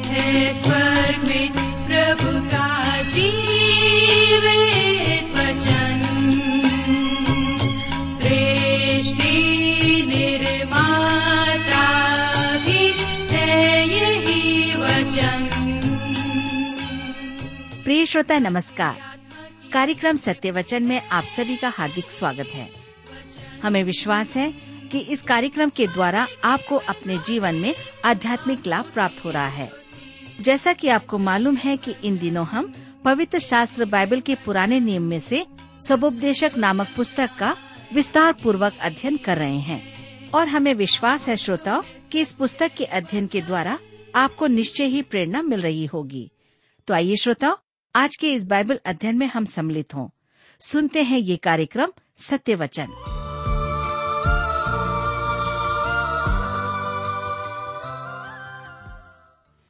है स्वर्ग में प्रभु का वचन। सृष्टि निर्माता भी है यही वचन। प्रिय श्रोता, नमस्कार। कार्यक्रम सत्य वचन में आप सभी का हार्दिक स्वागत है। हमें विश्वास है कि इस कार्यक्रम के द्वारा आपको अपने जीवन में आध्यात्मिक लाभ प्राप्त हो रहा है। जैसा कि आपको मालूम है कि इन दिनों हम पवित्र शास्त्र बाइबल के पुराने नियम में से सबोपदेशक नामक पुस्तक का विस्तार पूर्वक अध्ययन कर रहे हैं। और हमें विश्वास है, श्रोताओ, कि इस पुस्तक के अध्ययन के द्वारा आपको निश्चय ही प्रेरणा मिल रही होगी। तो आइए, श्रोताओ, आज के इस बाइबल अध्ययन में हम सम्मिलित हों। सुनते हैं ये कार्यक्रम सत्य वचन।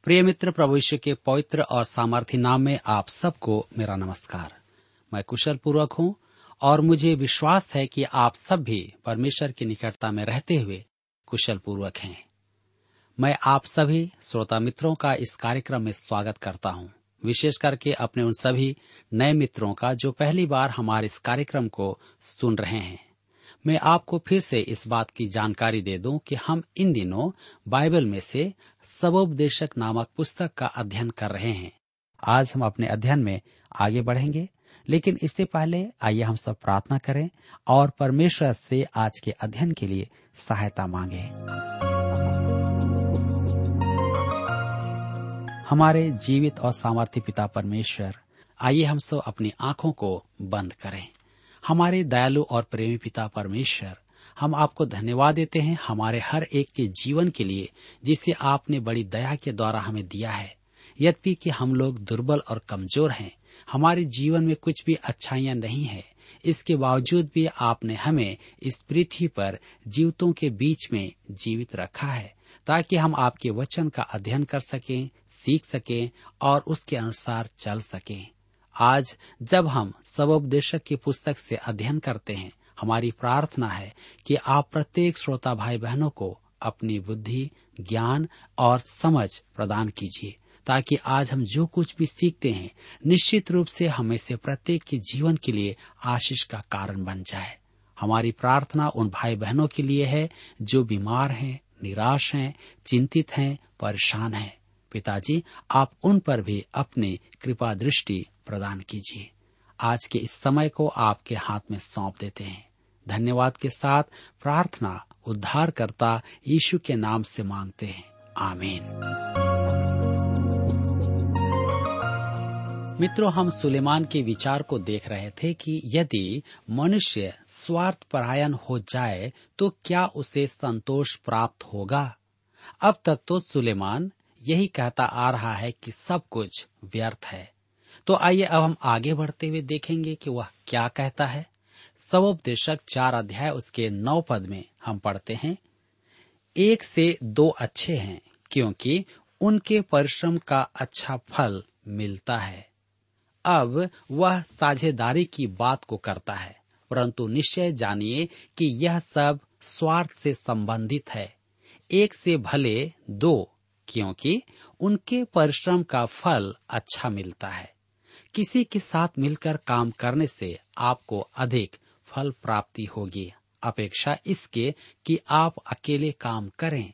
प्रिय मित्र, प्रभु यीशु के पवित्र और सामर्थ्य नाम में आप सबको मेरा नमस्कार। मैं कुशल पूर्वक हूँ और मुझे विश्वास है कि आप सब भी परमेश्वर की निकटता में रहते हुए कुशल पूर्वक हैं। मैं आप सभी श्रोता मित्रों का इस कार्यक्रम में स्वागत करता हूँ। विशेष करके अपने उन सभी नए मित्रों का जो पहली बार हमारे इस कार्यक्रम को सुन रहे हैं। मैं आपको फिर से इस बात की जानकारी दे दूँ कि हम इन दिनों बाइबल में से सबोपदेशक नामक पुस्तक का अध्ययन कर रहे हैं। आज हम अपने अध्ययन में आगे बढ़ेंगे, लेकिन इससे पहले आइए हम सब प्रार्थना करें और परमेश्वर से आज के अध्ययन के लिए सहायता मांगे। हमारे जीवित और सामर्थ्य पिता परमेश्वर, आइए हम सब अपनी आँखों को बंद करें। हमारे दयालु और प्रेमी पिता परमेश्वर, हम आपको धन्यवाद देते हैं हमारे हर एक के जीवन के लिए, जिसे आपने बड़ी दया के द्वारा हमें दिया है। यद्यपि कि हम लोग दुर्बल और कमज़ोर हैं, हमारे जीवन में कुछ भी अच्छाइयाँ नहीं है, इसके बावजूद भी आपने हमें इस पृथ्वी पर जीवतों के बीच में जीवित रखा है, ताकि हम आपके वचन का अध्ययन कर सकें, सीख सकें और उसके अनुसार चल सकें। आज जब हम सबोपदेशक की पुस्तक से अध्ययन करते हैं, हमारी प्रार्थना है कि आप प्रत्येक श्रोता भाई बहनों को अपनी बुद्धि, ज्ञान और समझ प्रदान कीजिए, ताकि आज हम जो कुछ भी सीखते हैं, निश्चित रूप से हमें से प्रत्येक के जीवन के लिए आशीष का कारण बन जाए। हमारी प्रार्थना उन भाई बहनों के लिए है जो बीमार हैं, निराश हैं, चिंतित हैं, परेशान हैं। पिताजी, आप उन पर भी अपनी कृपा दृष्टि प्रदान कीजिए। आज के इस समय को आपके हाथ में सौंप देते हैं। धन्यवाद के साथ प्रार्थना उद्धारकर्ता यीशु के नाम से मांगते हैं। आमीन। मित्रों, हम सुलेमान के विचार को देख रहे थे कि यदि मनुष्य स्वार्थ परायण हो जाए तो क्या उसे संतोष प्राप्त होगा? अब तक तो सुलेमान यही कहता आ रहा है कि सब कुछ व्यर्थ है। तो आइए अब हम आगे बढ़ते हुए देखेंगे कि वह क्या कहता है। सबोपदेशक चार अध्याय उसके नौ पद में हम पढ़ते हैं। एक से दो अच्छे हैं, क्योंकि उनके परिश्रम का अच्छा फल मिलता है। अब वह साझेदारी की बात को करता है, परंतु निश्चय जानिए कि यह सब स्वार्थ से संबंधित है। एक से भले दो, क्योंकि उनके परिश्रम का फल अच्छा मिलता है। किसी के साथ मिलकर काम करने से आपको अधिक फल प्राप्ति होगी। अपेक्षा इसके कि आप अकेले काम करें।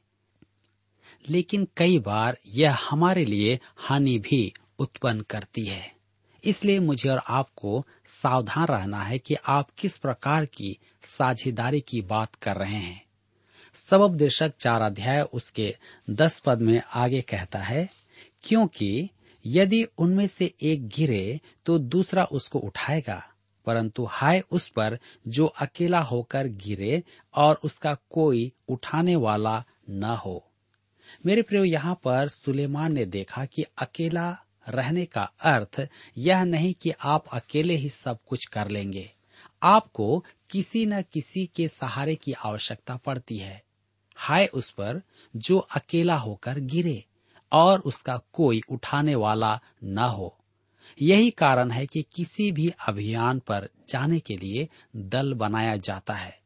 लेकिन कई बार यह हमारे लिए हानि भी उत्पन्न करती है। इसलिए मुझे और आपको सावधान रहना है कि आप किस प्रकार की साझेदारी की बात कर रहे हैं। सबब देशक चार अध्याय उसके दस पद में आगे कहता है, क्योंकि यदि उनमें से एक गिरे तो दूसरा उसको उठाएगा। परंतु हाय उस पर जो अकेला होकर गिरे और उसका कोई उठाने वाला न हो। मेरे प्रियो, यहाँ पर सुलेमान ने देखा कि अकेला रहने का अर्थ यह नहीं कि आप अकेले ही सब कुछ कर लेंगे। आपको किसी न किसी के सहारे की आवश्यकता पड़ती है। हाय उस पर जो अकेला होकर गिरे। और उसका कोई उठाने वाला न हो। यही कारण है कि किसी भी अभियान पर जाने के लिए दल बनाया जाता है।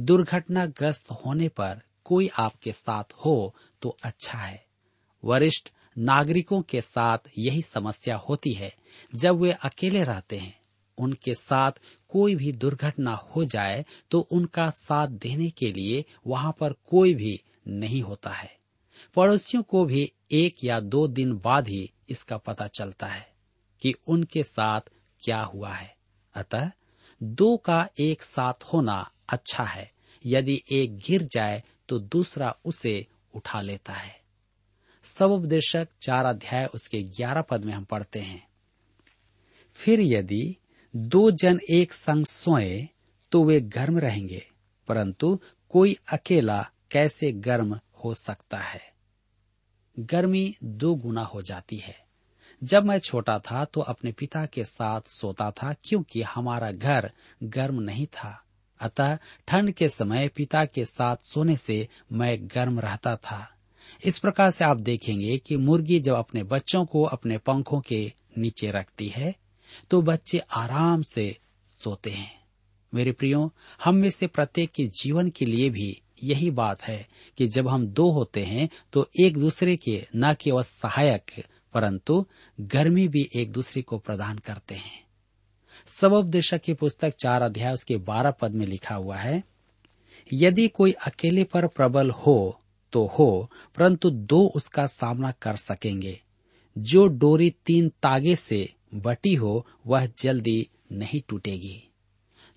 दुर्घटनाग्रस्त होने पर कोई आपके साथ हो तो अच्छा है। वरिष्ठ नागरिकों के साथ यही समस्या होती है। जब वे अकेले रहते हैं, उनके साथ कोई भी दुर्घटना हो जाए तो उनका साथ देने के लिए वहाँ पर कोई भी नहीं होता है। पड़ोसियों को भी एक या दो दिन बाद ही इसका पता चलता है कि उनके साथ क्या हुआ है। अतः दो का एक साथ होना अच्छा है। यदि एक गिर जाए तो दूसरा उसे उठा लेता है। सब उपदेशक चार अध्याय उसके ग्यारह पद में हम पढ़ते हैं। फिर यदि दो जन एक संग सोए तो वे गर्म रहेंगे, परंतु कोई अकेला कैसे गर्म हो सकता है। गर्मी दो गुना हो जाती है। जब मैं छोटा था तो अपने पिता के साथ सोता था क्योंकि हमारा घर गर्म नहीं था। अतः ठंड के समय पिता के साथ सोने से मैं गर्म रहता था। इस प्रकार से आप देखेंगे कि मुर्गी जब अपने बच्चों को अपने पंखों के नीचे रखती है तो बच्चे आराम से सोते हैं। मेरे प्रियो, हम में से प्रत्येक के जीवन के लिए भी यही बात है कि जब हम दो होते हैं तो एक दूसरे के न केवल सहायक, परंतु गर्मी भी एक दूसरे को प्रदान करते हैं। सबब देशक की पुस्तक चार अध्याय उसके बारह पद में लिखा हुआ है, यदि कोई अकेले पर प्रबल हो तो हो, परंतु दो उसका सामना कर सकेंगे। जो डोरी तीन तागे से बटी हो, वह जल्दी नहीं टूटेगी।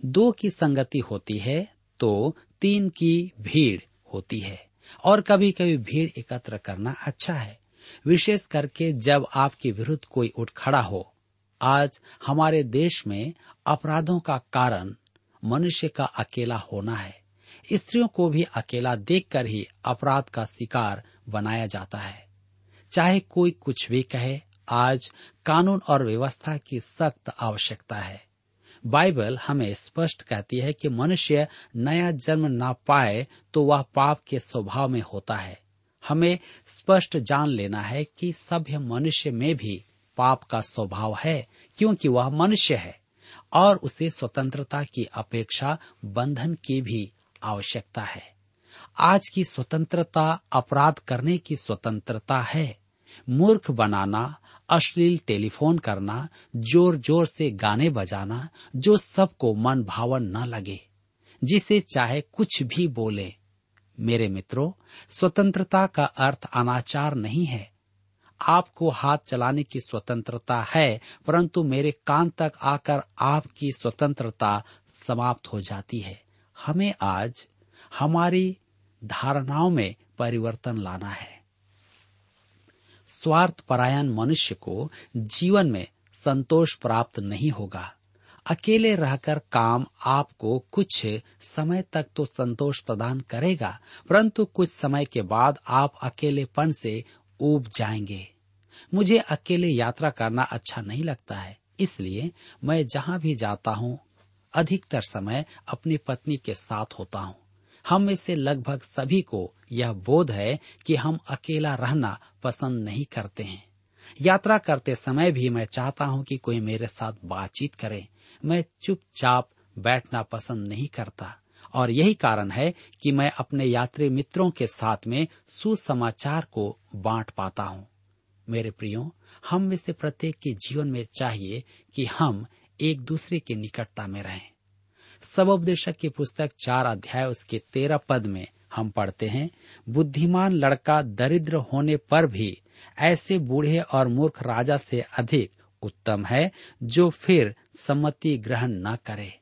दो की संगति होती है तो तीन की भीड़ होती है और कभी कभी भीड़ एकत्र करना अच्छा है। विशेष करके जब आपके विरुद्ध कोई उठ खड़ा हो, आज हमारे देश में अपराधों का कारण मनुष्य का अकेला होना है। स्त्रियों को भी अकेला देखकर ही अपराध का शिकार बनाया जाता है। चाहे कोई कुछ भी कहे, आज कानून और व्यवस्था की सख्त आवश्यकता है। बाइबल हमें स्पष्ट कहती है कि मनुष्य नया जन्म ना पाए तो वह पाप के स्वभाव में होता है। हमें स्पष्ट जान लेना है कि सभ्य मनुष्य में भी पाप का स्वभाव है, क्योंकि वह मनुष्य है, और उसे स्वतंत्रता की अपेक्षा बंधन की भी आवश्यकता है। आज की स्वतंत्रता अपराध करने की स्वतंत्रता है। मूर्ख बनाना अश्लील टेलीफोन करना ज़ोर ज़ोर से गाने बजाना, जो सबको मन भावन न लगे, जिसे चाहे कुछ भी बोले। मेरे मित्रों, स्वतंत्रता का अर्थ अनाचार नहीं है। आपको हाथ चलाने की स्वतंत्रता है, परंतु मेरे कान तक आकर आपकी स्वतंत्रता समाप्त हो जाती है। हमें आज हमारी धारणाओं में परिवर्तन लाना है। स्वार्थ परायण मनुष्य को जीवन में संतोष प्राप्त नहीं होगा। अकेले रहकर काम आपको कुछ समय तक तो संतोष प्रदान करेगा, परंतु कुछ समय के बाद आप अकेलेपन से ऊब जाएँगे। मुझे अकेले यात्रा करना अच्छा नहीं लगता है, इसलिए मैं जहाँ भी जाता हूँ, अधिकतर समय अपनी पत्नी के साथ होता हूँ। हम में से लगभग सभी को यह बोध है कि हम अकेला रहना पसंद नहीं करते हैं। यात्रा करते समय भी मैं चाहता हूँ कि कोई मेरे साथ बातचीत करे। मैं चुपचाप बैठना पसंद नहीं करता। और यही कारण है कि मैं अपने यात्री मित्रों के साथ में सुसमाचार को बांट पाता हूँ। मेरे प्रियो, हम में से प्रत्येक के जीवन में चाहिए कि हम एक दूसरे के निकटता में रहें। सबोपदेशक की पुस्तक चार अध्याय, उसके तेरह पद में हम पढ़ते हैं, बुद्धिमान लड़का दरिद्र होने पर भी ऐसे बूढ़े और मूर्ख राजा से अधिक उत्तम है, जो फिर सम्मति ग्रहण न करे।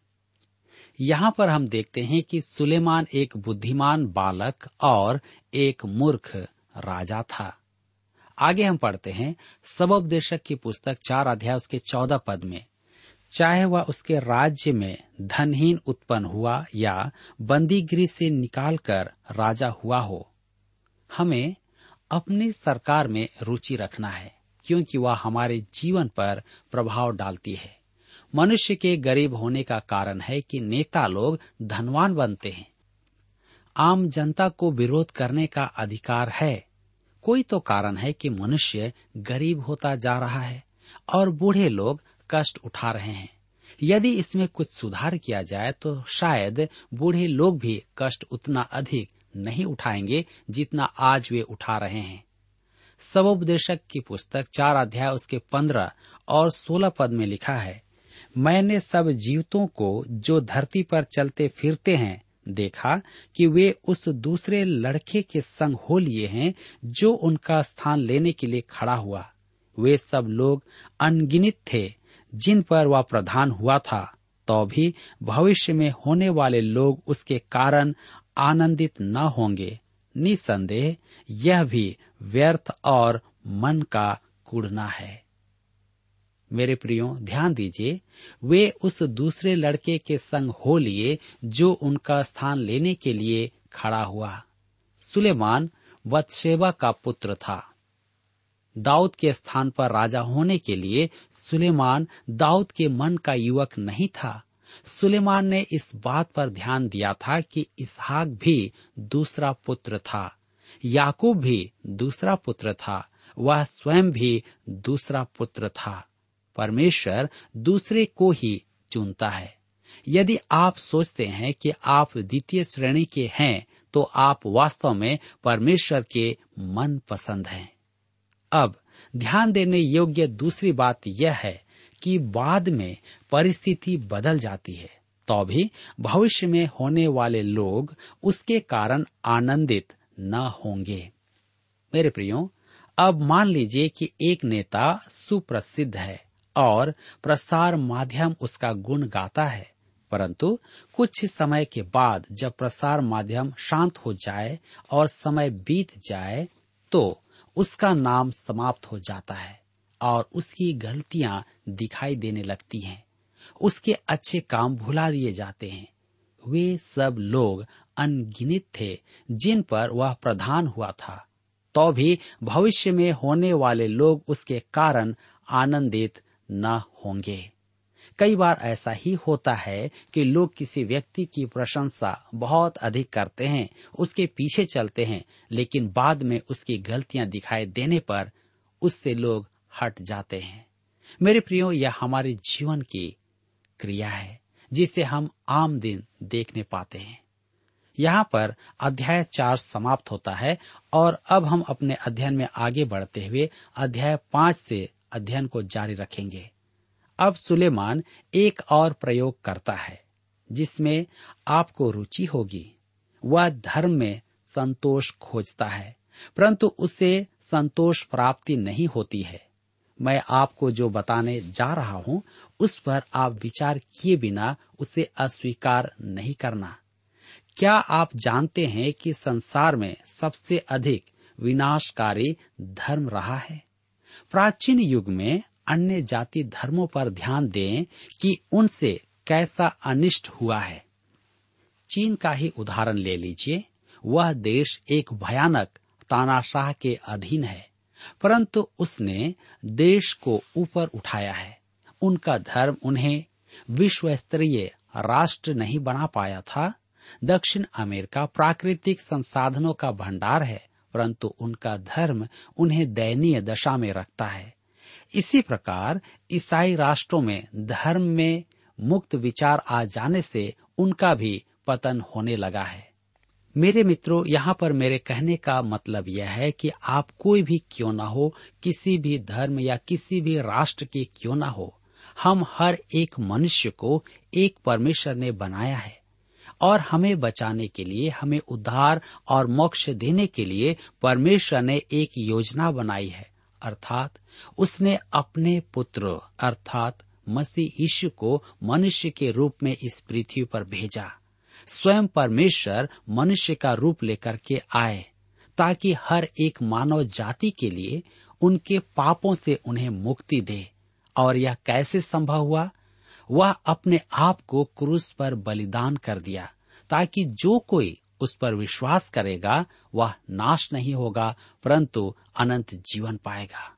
यहाँ पर हम देखते हैं कि सुलेमान एक बुद्धिमान बालक और एक मूर्ख राजा था। आगे हम पढ़ते हैं सबोपदेशक की पुस्तक चार अध्याय, उसके चौदह पद में चाहे वह उसके राज्य में धनहीन उत्पन्न हुआ या बंदीगिरी से निकालकर राजा हुआ हो, हमें अपनी सरकार में रुचि रखना है, क्योंकि वह हमारे जीवन पर प्रभाव डालती है। मनुष्य के गरीब होने का कारण है कि नेता लोग धनवान बनते हैं। आम जनता को विरोध करने का अधिकार है। कोई तो कारण है कि मनुष्य गरीब होता जा रहा है और बूढ़े लोग कष्ट उठा रहे हैं। यदि इसमें कुछ सुधार किया जाए तो शायद बूढ़े लोग भी कष्ट उतना अधिक नहीं उठाएँगे जितना आज वे उठा रहे हैं। सबोपदेशक की पुस्तक चार अध्याय उसके पंद्रह और सोलह पद में लिखा है, मैंने सब जीवतों को जो धरती पर चलते फिरते हैं, देखा कि वे उस दूसरे लड़के के संग हो लिए हैं जो उनका स्थान लेने के लिए खड़ा हुआ। वे सब लोग अनगिनित थे जिन पर वह प्रधान हुआ था तो भी भविष्य में होने वाले लोग उसके कारण आनंदित न होंगे। निसंदेह, यह भी व्यर्थ और मन का कुड़ना है। मेरे प्रियो, ध्यान दीजिए, वे उस दूसरे लड़के के संग हो लिए जो उनका स्थान लेने के लिए खड़ा हुआ। सुलेमान बदशेबा का पुत्र था। दाऊद के स्थान पर राजा होने के लिए सुलेमान दाऊद के मन का युवक नहीं था। सुलेमान ने इस बात पर ध्यान दिया था कि इसहाक भी दूसरा पुत्र था। याकूब भी दूसरा पुत्र था। वह स्वयं भी दूसरा पुत्र था। परमेश्वर दूसरे को ही चुनता है। यदि आप सोचते हैं कि आप द्वितीय श्रेणी के हैं तो आप वास्तव में परमेश्वर के मन पसंद हैं। अब ध्यान देने योग्य दूसरी बात यह है कि बाद में परिस्थिति बदल जाती है तो भी भविष्य में होने वाले लोग उसके कारण आनंदित न होंगे। मेरे प्रियो, अब मान लीजिए कि एक नेता सुप्रसिद्ध है और प्रसार माध्यम उसका गुण गाता है, परंतु कुछ समय के बाद जब प्रसार माध्यम शांत हो जाए और समय बीत जाए तो उसका नाम समाप्त हो जाता है और उसकी गलतियाँ दिखाई देने लगती हैं। उसके अच्छे काम भुला दिए जाते हैं। वे सब लोग अनगिनित थे, जिन पर वह प्रधान हुआ था। तो भी भविष्य में होने वाले लोग उसके कारण आनंदित न होंगे। कई बार ऐसा ही होता है कि लोग किसी व्यक्ति की प्रशंसा बहुत अधिक करते हैं, उसके पीछे चलते हैं, लेकिन बाद में उसकी गलतियाँ दिखाई देने पर उससे लोग हट जाते हैं। मेरे प्रियो, यह हमारे जीवन की क्रिया है, जिसे हम आम दिन देखने पाते हैं। यहाँ पर अध्याय चार समाप्त होता है, और अब हम अपने अध्ययन में आगे बढ़ते हुए अध्याय पाँच से अध्ययन को जारी रखेंगे। अब सुलेमान एक और प्रयोग करता है, जिसमें आपको रुचि होगी। वह धर्म में संतोष खोजता है, परंतु उसे संतोष प्राप्ति नहीं होती है। मैं आपको जो बताने जा रहा हूँ, उस पर आप विचार किए बिना उसे अस्वीकार नहीं करना। क्या आप जानते हैं कि संसार में सबसे अधिक विनाशकारी धर्म रहा है? प्राचीन युग में अन्य जाति धर्मों पर ध्यान दें कि उनसे कैसा अनिष्ट हुआ है। चीन का ही उदाहरण ले लीजिए। वह देश एक भयानक, तानाशाह के अधीन है, परंतु उसने देश को ऊपर उठाया है। उनका धर्म उन्हें विश्व स्तरीय राष्ट्र नहीं बना पाया था। दक्षिण अमेरिका प्राकृतिक संसाधनों का भंडार है, परंतु उनका धर्म उन्हें दयनीय दशा में रखता है। इसी प्रकार ईसाई राष्ट्रों में धर्म में मुक्त विचार आ जाने से उनका भी पतन होने लगा है। मेरे मित्रों, यहाँ पर मेरे कहने का मतलब यह है कि आप कोई भी क्यों ना हो, किसी भी धर्म या किसी भी राष्ट्र के क्यों ना हो, हम हर एक मनुष्य को एक परमेश्वर ने बनाया है और हमें बचाने के लिए, हमें उद्धार और मोक्ष देने के लिए परमेश्वर ने एक योजना बनाई है। अर्थात उसने अपने पुत्र, अर्थात मसीह यीशु को मनुष्य के रूप में इस पृथ्वी पर भेजा। स्वयं परमेश्वर मनुष्य का रूप लेकर के आए, ताकि हर एक मानव जाति के लिए उनके पापों से उन्हें मुक्ति दे। और यह कैसे संभव हुआ? वह अपने आप को क्रूस पर बलिदान कर दिया, ताकि जो कोई उस पर विश्वास करेगा, वह नाश नहीं होगा, परंतु अनंत जीवन पाएगा।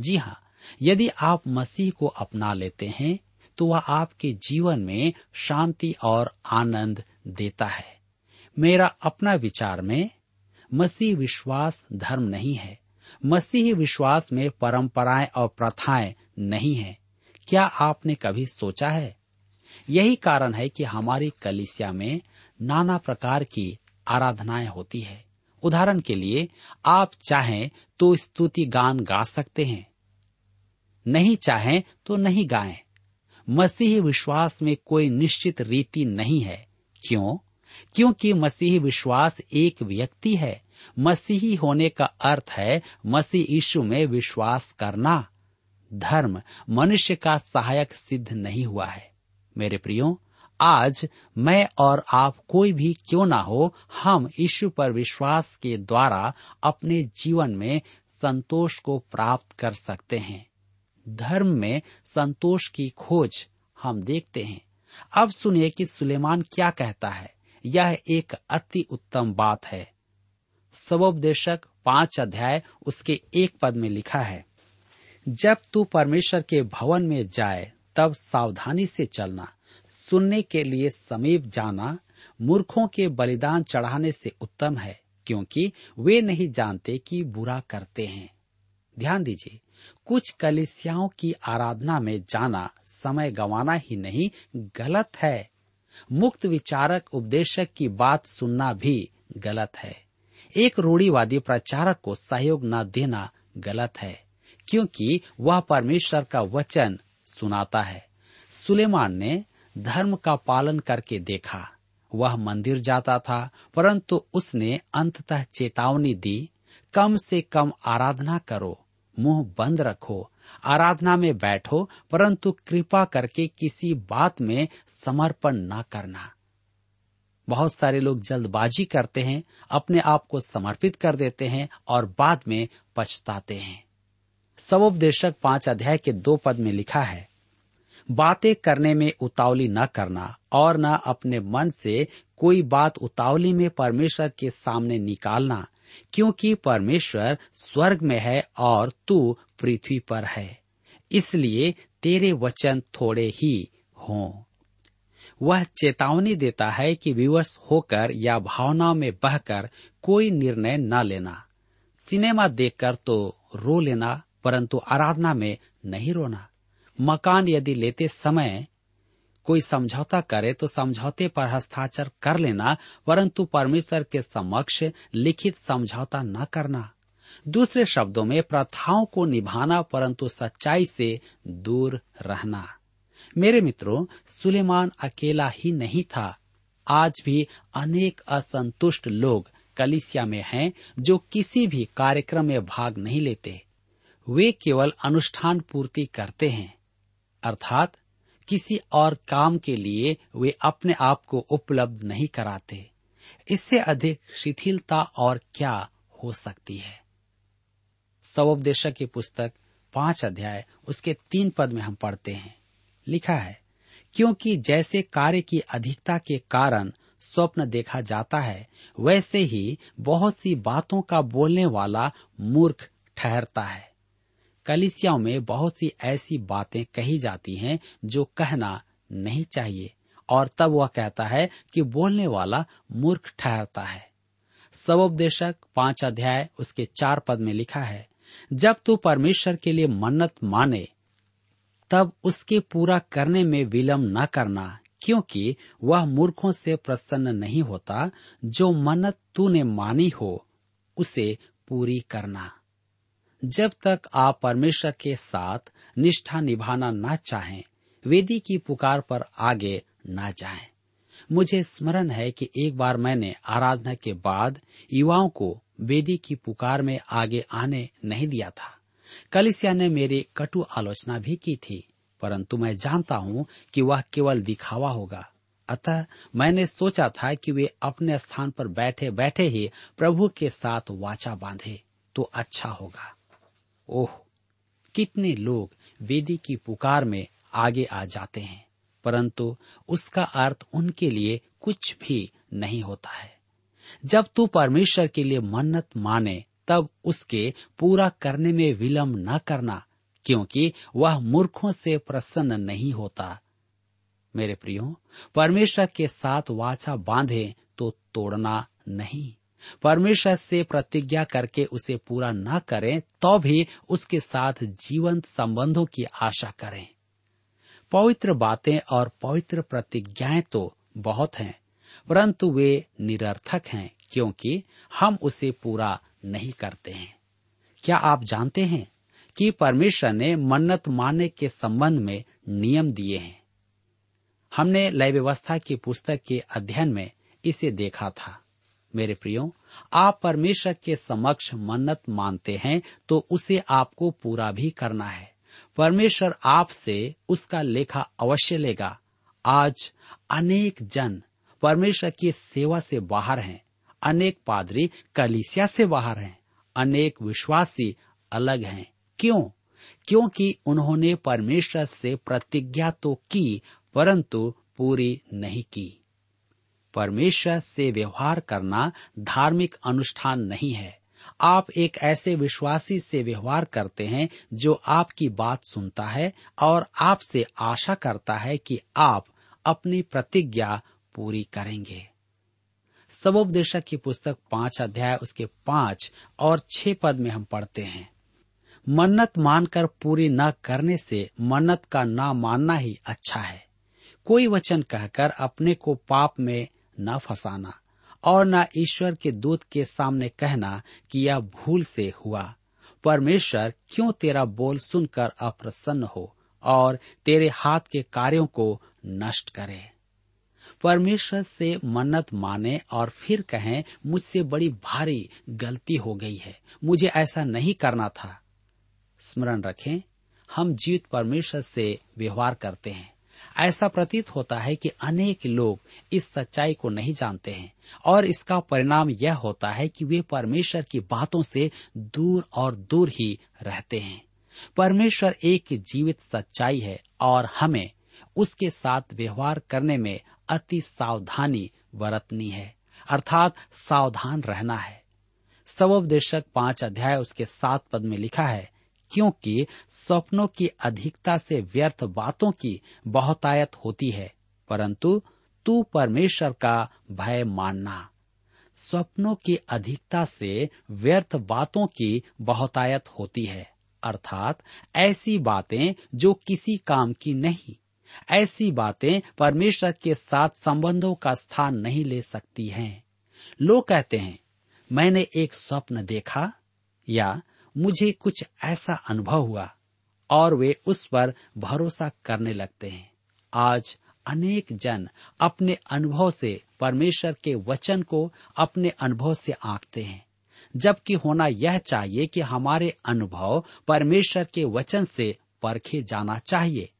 जी हाँ यदि आप मसीह को अपना लेते हैं तो वह आपके जीवन में शांति और आनंद देता है। मेरा अपना विचार में, मसीह विश्वास धर्म नहीं है। मसीह विश्वास में परंपराएँ और प्रथाएँ नहीं है। क्या आपने कभी सोचा है? यही कारण है कि हमारी कलिसिया में नाना प्रकार की आराधनाएँ होती है। उदाहरण के लिए, आप चाहें तो स्तुति गान गा सकते हैं। नहीं चाहें तो नहीं गाएँ। मसीही विश्वास में कोई निश्चित रीति नहीं है। क्यों? क्योंकि मसीही विश्वास एक व्यक्ति है। मसीही होने का अर्थ है मसीह यीशु में विश्वास करना। धर्म मनुष्य का सहायक सिद्ध नहीं हुआ है। मेरे प्रियो आज मैं और आप कोई भी क्यों ना हो, हम यीशु पर विश्वास के द्वारा अपने जीवन में संतोष को प्राप्त कर सकते हैं। धर्म में संतोष की खोज हम देखते हैं। अब सुनिए कि सुलेमान क्या कहता है। यह एक अति उत्तम बात है। सबोपदेशक पाँच अध्याय उसके एक पद में लिखा है, जब तू परमेश्वर के भवन में जाए, तब सावधानी से चलना। सुनने के लिए समीप जाना मूर्खों के बलिदान चढ़ाने से उत्तम है, क्योंकि वे नहीं जानते कि बुरा करते हैं। ध्यान दीजिए, कुछ कलिसियाओं की आराधना में जाना समय गंवाना ही नहीं, गलत है। मुक्त विचारक उपदेशक की बात सुनना भी गलत है। एक रूढ़ीवादी प्रचारक को सहयोग न देना गलत है, क्योंकि वह परमेश्वर का वचन सुनाता है। सुलेमान ने धर्म का पालन करके देखा। वह मंदिर जाता था, परंतु उसने अंततः चेतावनी दी, कम से कम आराधना करो, मुँह बंद रखो, आराधना में बैठो, परंतु कृपा करके किसी बात में समर्पण न करना। बहुत सारे लोग जल्दबाजी करते हैं, अपने आप को समर्पित कर देते हैं और बाद में पछताते हैं। सबोपदेशक पाँच अध्याय के दो पद में लिखा है बातें करने में उतावली न करना और न अपने मन से कोई बात उतावली में परमेश्वर के सामने निकालना, क्योंकि परमेश्वर स्वर्ग में है और तू पृथ्वी पर है। इसलिए तेरे वचन थोड़े ही हों। वह चेतावनी देता है कि विवश होकर या भावनाओं में बहकर कोई निर्णय न लेना। सिनेमा देखकर तो रो लेना, परंतु आराधना में नहीं रोना। मकान यदि लेते समय कोई समझौता करे तो समझौते पर हस्ताक्षर कर लेना, परंतु परमेश्वर के समक्ष लिखित समझौता न करना। दूसरे शब्दों में, प्रथाओं को निभाना, परंतु सच्चाई से दूर रहना। मेरे मित्रों, सुलेमान अकेला ही नहीं था। आज भी अनेक असंतुष्ट लोग कलिसिया में हैं, जो किसी भी कार्यक्रम में भाग नहीं लेते। वे केवल अनुष्ठान पूर्ति करते हैं। अर्थात किसी और काम के लिए वे अपने आप को उपलब्ध नहीं कराते। इससे अधिक शिथिलता और क्या हो सकती है? सवोपदेशक की पुस्तक, पाँच अध्याय, उसके तीन पद में हम पढ़ते हैं। लिखा है, क्योंकि जैसे कार्य की अधिकता के कारण स्वप्न देखा जाता है, वैसे ही बहुत सी बातों का बोलने वाला मूर्ख ठहरता है। कलिसियाओं में बहुत सी ऐसी बातें कही जाती हैं जो कहना नहीं चाहिए। और तब वह कहता है कि बोलने वाला मूर्ख ठहरता है। सबोपदेशक पाँच अध्याय उसके चार पद में लिखा है, जब तू परमेश्वर के लिए मन्नत माने, तब उसके पूरा करने में विलम्ब न करना, क्योंकि वह मूर्खों से प्रसन्न नहीं होता। जो मन्नत तूने मानी हो, उसे पूरी करना। जब तक आप परमेश्वर के साथ निष्ठा निभाना न चाहें, वेदी की पुकार पर आगे न जाएँ। मुझे स्मरण है कि एक बार मैंने आराधना के बाद युवाओं को वेदी की पुकार में आगे आने नहीं दिया था। कलिसिया ने मेरी कटु आलोचना भी की थी, परंतु मैं जानता हूँ कि वह केवल दिखावा होगा। अतः मैंने सोचा था कि वे अपने स्थान पर बैठे बैठे ही प्रभु के साथ वाचा बांधे तो अच्छा होगा। ओह, कितने लोग वेदी की पुकार में आगे आ जाते हैं, परंतु उसका अर्थ उनके लिए कुछ भी नहीं होता है। जब तू परमेश्वर के लिए मन्नत माने, तब उसके पूरा करने में विलंब न करना, क्योंकि वह मूर्खों से प्रसन्न नहीं होता। मेरे प्रियो, परमेश्वर के साथ वाचा बांधे तो तोड़ना नहीं। परमेश्वर से प्रतिज्ञा करके उसे पूरा न करें तो भी उसके साथ जीवंत संबंधों की आशा करें। पवित्र बातें और पवित्र प्रतिज्ञाएँ तो बहुत हैं, परंतु वे निरर्थक हैं, क्योंकि हम उसे पूरा नहीं करते हैं। क्या आप जानते हैं कि परमेश्वर ने मन्नत मानने के संबंध में नियम दिए हैं? हमने लय व्यवस्था की पुस्तक के अध्ययन में इसे देखा था। मेरे प्रियो, आप परमेश्वर के समक्ष मन्नत मानते हैं तो उसे आपको पूरा भी करना है। परमेश्वर आपसे उसका लेखा अवश्य लेगा। आज अनेक जन परमेश्वर की सेवा से बाहर हैं। अनेक पादरी कलिसिया से बाहर हैं। अनेक विश्वासी अलग हैं। क्यों? क्योंकि उन्होंने परमेश्वर से प्रतिज्ञा तो की, परंतु पूरी नहीं की। परमेश्वर से व्यवहार करना धार्मिक अनुष्ठान नहीं है। आप एक ऐसे विश्वासी से व्यवहार करते हैं जो आपकी बात सुनता है और आपसे आशा करता है कि आप अपनी प्रतिज्ञा पूरी करेंगे। सबोपदेशक की पुस्तक पाँच अध्याय उसके पाँच और छह पद में हम पढ़ते हैं। मन्नत मानकर पूरी न करने से मन्नत का ना मानना ही अच्छा है। कोई वचन कहकर अपने को पाप में न फंसाना और न ईश्वर के दूत के सामने कहना कि यह भूल से हुआ। परमेश्वर, क्यों तेरा बोल सुनकर अप्रसन्न हो और तेरे हाथ के कार्यों को नष्ट करे? परमेश्वर से मन्नत माने और फिर कहें, मुझसे बड़ी भारी गलती हो गई है। मुझे ऐसा नहीं करना था। स्मरण रखें, हम जीवित परमेश्वर से व्यवहार करते हैं। ऐसा प्रतीत होता है कि अनेक लोग इस सच्चाई को नहीं जानते हैं और इसका परिणाम यह होता है कि वे परमेश्वर की बातों से दूर और दूर ही रहते हैं। परमेश्वर एक जीवित सच्चाई है और हमें उसके साथ व्यवहार करने में अति सावधानी बरतनी है, अर्थात सावधान रहना है। सवोपदेशक पाँच अध्याय उसके सात पद में लिखा है क्योंकि स्वप्नों की अधिकता से व्यर्थ बातों की बहुतायत होती है, परंतु तू परमेश्वर का भय मानना। स्वप्नों की अधिकता से व्यर्थ बातों की बहुतायत होती है, अर्थात ऐसी बातें जो किसी काम की नहीं, ऐसी बातें परमेश्वर के साथ संबंधों का स्थान नहीं ले सकती हैं। लोग कहते हैं, मैंने एक स्वप्न देखा या मुझे कुछ ऐसा अनुभव हुआ और वे उस पर भरोसा करने लगते हैं। आज अनेक जन अपने अनुभव से परमेश्वर के वचन को अपने अनुभव से आंकते हैं। जबकि होना यह चाहिए कि हमारे अनुभव परमेश्वर के वचन से परखे जाना चाहिए।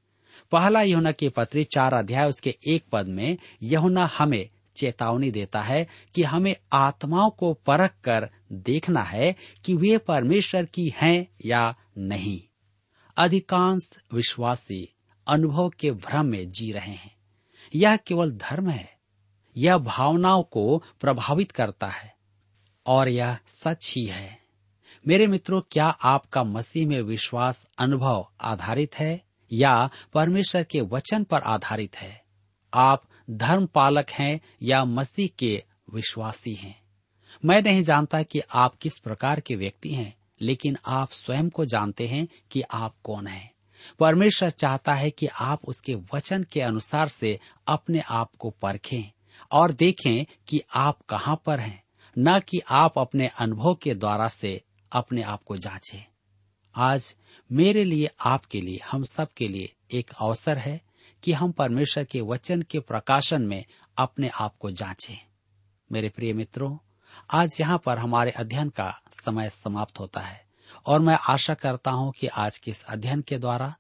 पहला यहुना के पत्री चार अध्याय उसके एक पद में, यहुना हमें चेतावनी देता है कि हमें आत्माओं को परख कर देखना है कि वे परमेश्वर की हैं या नहीं। अधिकांश विश्वासी अनुभव के भ्रम में जी रहे हैं। यह केवल धर्म है। यह भावनाओं को प्रभावित करता है। और यह सच ही है। मेरे मित्रों, क्या आपका मसीह में विश्वास अनुभव आधारित है या परमेश्वर के वचन पर आधारित है? आप धर्म पालक हैं या मसीह के विश्वासी हैं। मैं नहीं जानता कि आप किस प्रकार के व्यक्ति हैं, लेकिन आप स्वयं को जानते हैं कि आप कौन हैं। परमेश्वर चाहता है कि आप उसके वचन के अनुसार से अपने आप को परखें और देखें कि आप कहाँ पर हैं, न कि आप अपने अनुभव के द्वारा से अपने आप को जांचें। आज मेरे लिए, आपके लिए, हम सब के लिए एक अवसर है कि हम परमेश्वर के वचन के प्रकाशन में अपने आप को जांचें। मेरे प्रिय मित्रों, आज यहाँ पर हमारे अध्ययन का समय समाप्त होता है और मैं आशा करता हूँ कि आज के इस अध्ययन के द्वारा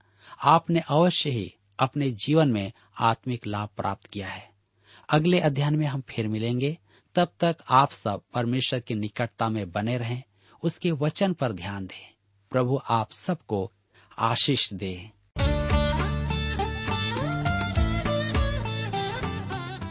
आपने अवश्य ही अपने जीवन में आत्मिक लाभ प्राप्त किया है। अगले अध्ययन में हम फिर मिलेंगे। तब तक आप सब परमेश्वर की निकटता में बने रहें, उसके वचन पर ध्यान दें। प्रभु आप सबको आशीष दे।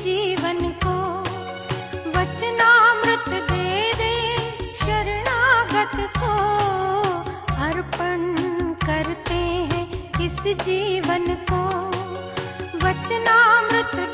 जीवन को वचनामृत दे दे शरणागत को अर्पण करते हैं इस जीवन को। वचनामृत